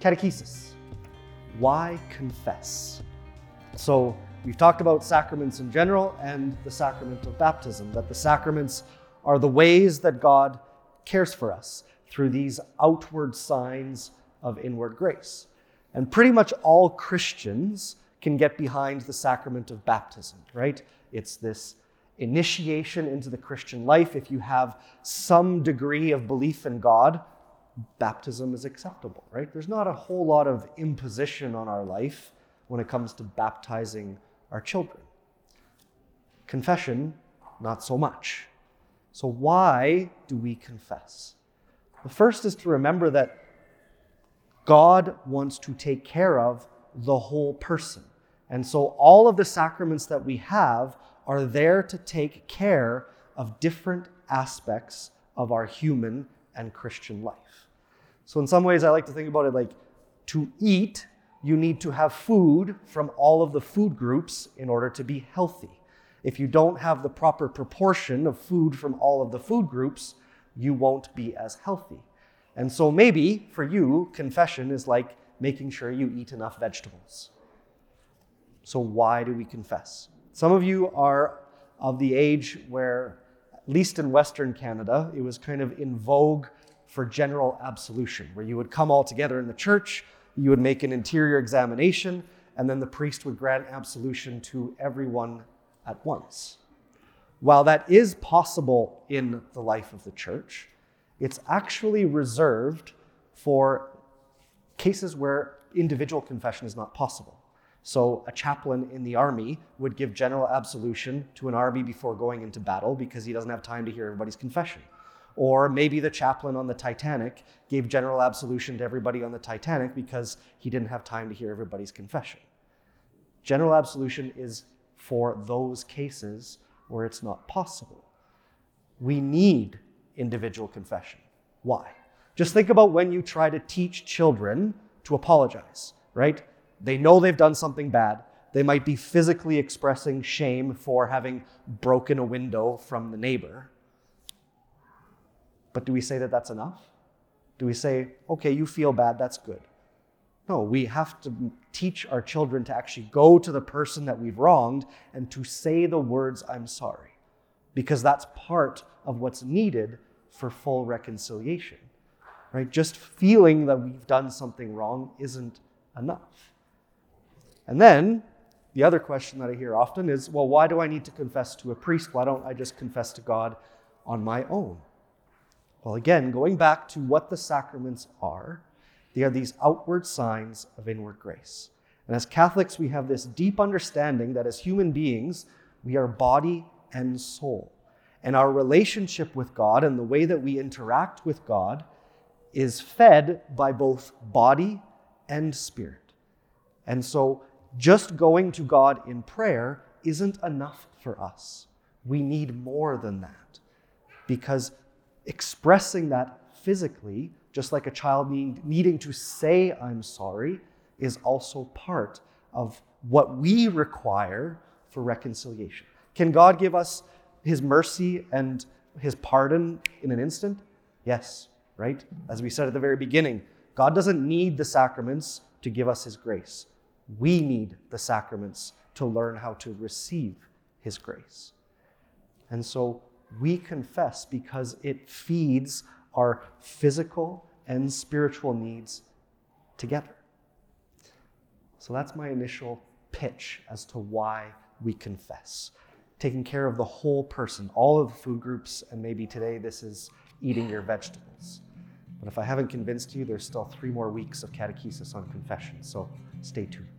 Catechesis. Why confess? So, we've talked about sacraments in general and the sacrament of baptism, that the sacraments are the ways that God cares for us through these outward signs of inward grace. And pretty much all Christians can get behind the sacrament of baptism, right? It's this initiation into the Christian life. If you have some degree of belief in God, baptism is acceptable, right? There's not a whole lot of imposition on our life when it comes to baptizing our children. Confession, not so much. So, why do we confess? The first is to remember that God wants to take care of the whole person. And so, all of the sacraments that we have are there to take care of different aspects of our human and Christian life. So, in some ways, I like to think about it like to eat, you need to have food from all of the food groups in order to be healthy. If you don't have the proper proportion of food from all of the food groups, you won't be as healthy. And so, maybe for you, confession is like making sure you eat enough vegetables. So, why do we confess? Some of you are of the age where, at least in Western Canada, it was kind of in vogue for general absolution, where you would come all together in the church, you would make an interior examination, and then the priest would grant absolution to everyone at once. While that is possible in the life of the church, it's actually reserved for cases where individual confession is not possible. So, a chaplain in the army would give general absolution to an army before going into battle because he doesn't have time to hear everybody's confession. Or maybe the chaplain on the Titanic gave general absolution to everybody on the Titanic because he didn't have time to hear everybody's confession. General absolution is for those cases where it's not possible. We need individual confession. Why? Just think about when you try to teach children to apologize, right? They know they've done something bad. They might be physically expressing shame for having broken a window from the neighbor. But do we say that that's enough? Do we say, okay, you feel bad, that's good? No, we have to teach our children to actually go to the person that we've wronged and to say the words, I'm sorry, because that's part of what's needed for full reconciliation. Right? Just feeling that we've done something wrong isn't enough. And then the other question that I hear often is well, why do I need to confess to a priest? Why don't I just confess to God on my own? Well, again, going back to what the sacraments are, they are these outward signs of inward grace. And as Catholics, we have this deep understanding that as human beings, we are body and soul. And our relationship with God and the way that we interact with God is fed by both body and spirit. And so, just going to God in prayer isn't enough for us. We need more than that because expressing that physically, just like a child need, needing to say, I'm sorry, is also part of what we require for reconciliation. Can God give us his mercy and his pardon in an instant? Yes, right? As we said at the very beginning, God doesn't need the sacraments to give us his grace. We need the sacraments to learn how to receive his grace. And so we confess because it feeds our physical and spiritual needs together. So that's my initial pitch as to why we confess. Taking care of the whole person, all of the food groups, and maybe today this is eating your vegetables. But if I haven't convinced you, there's still three more weeks of catechesis on confession, so stay tuned.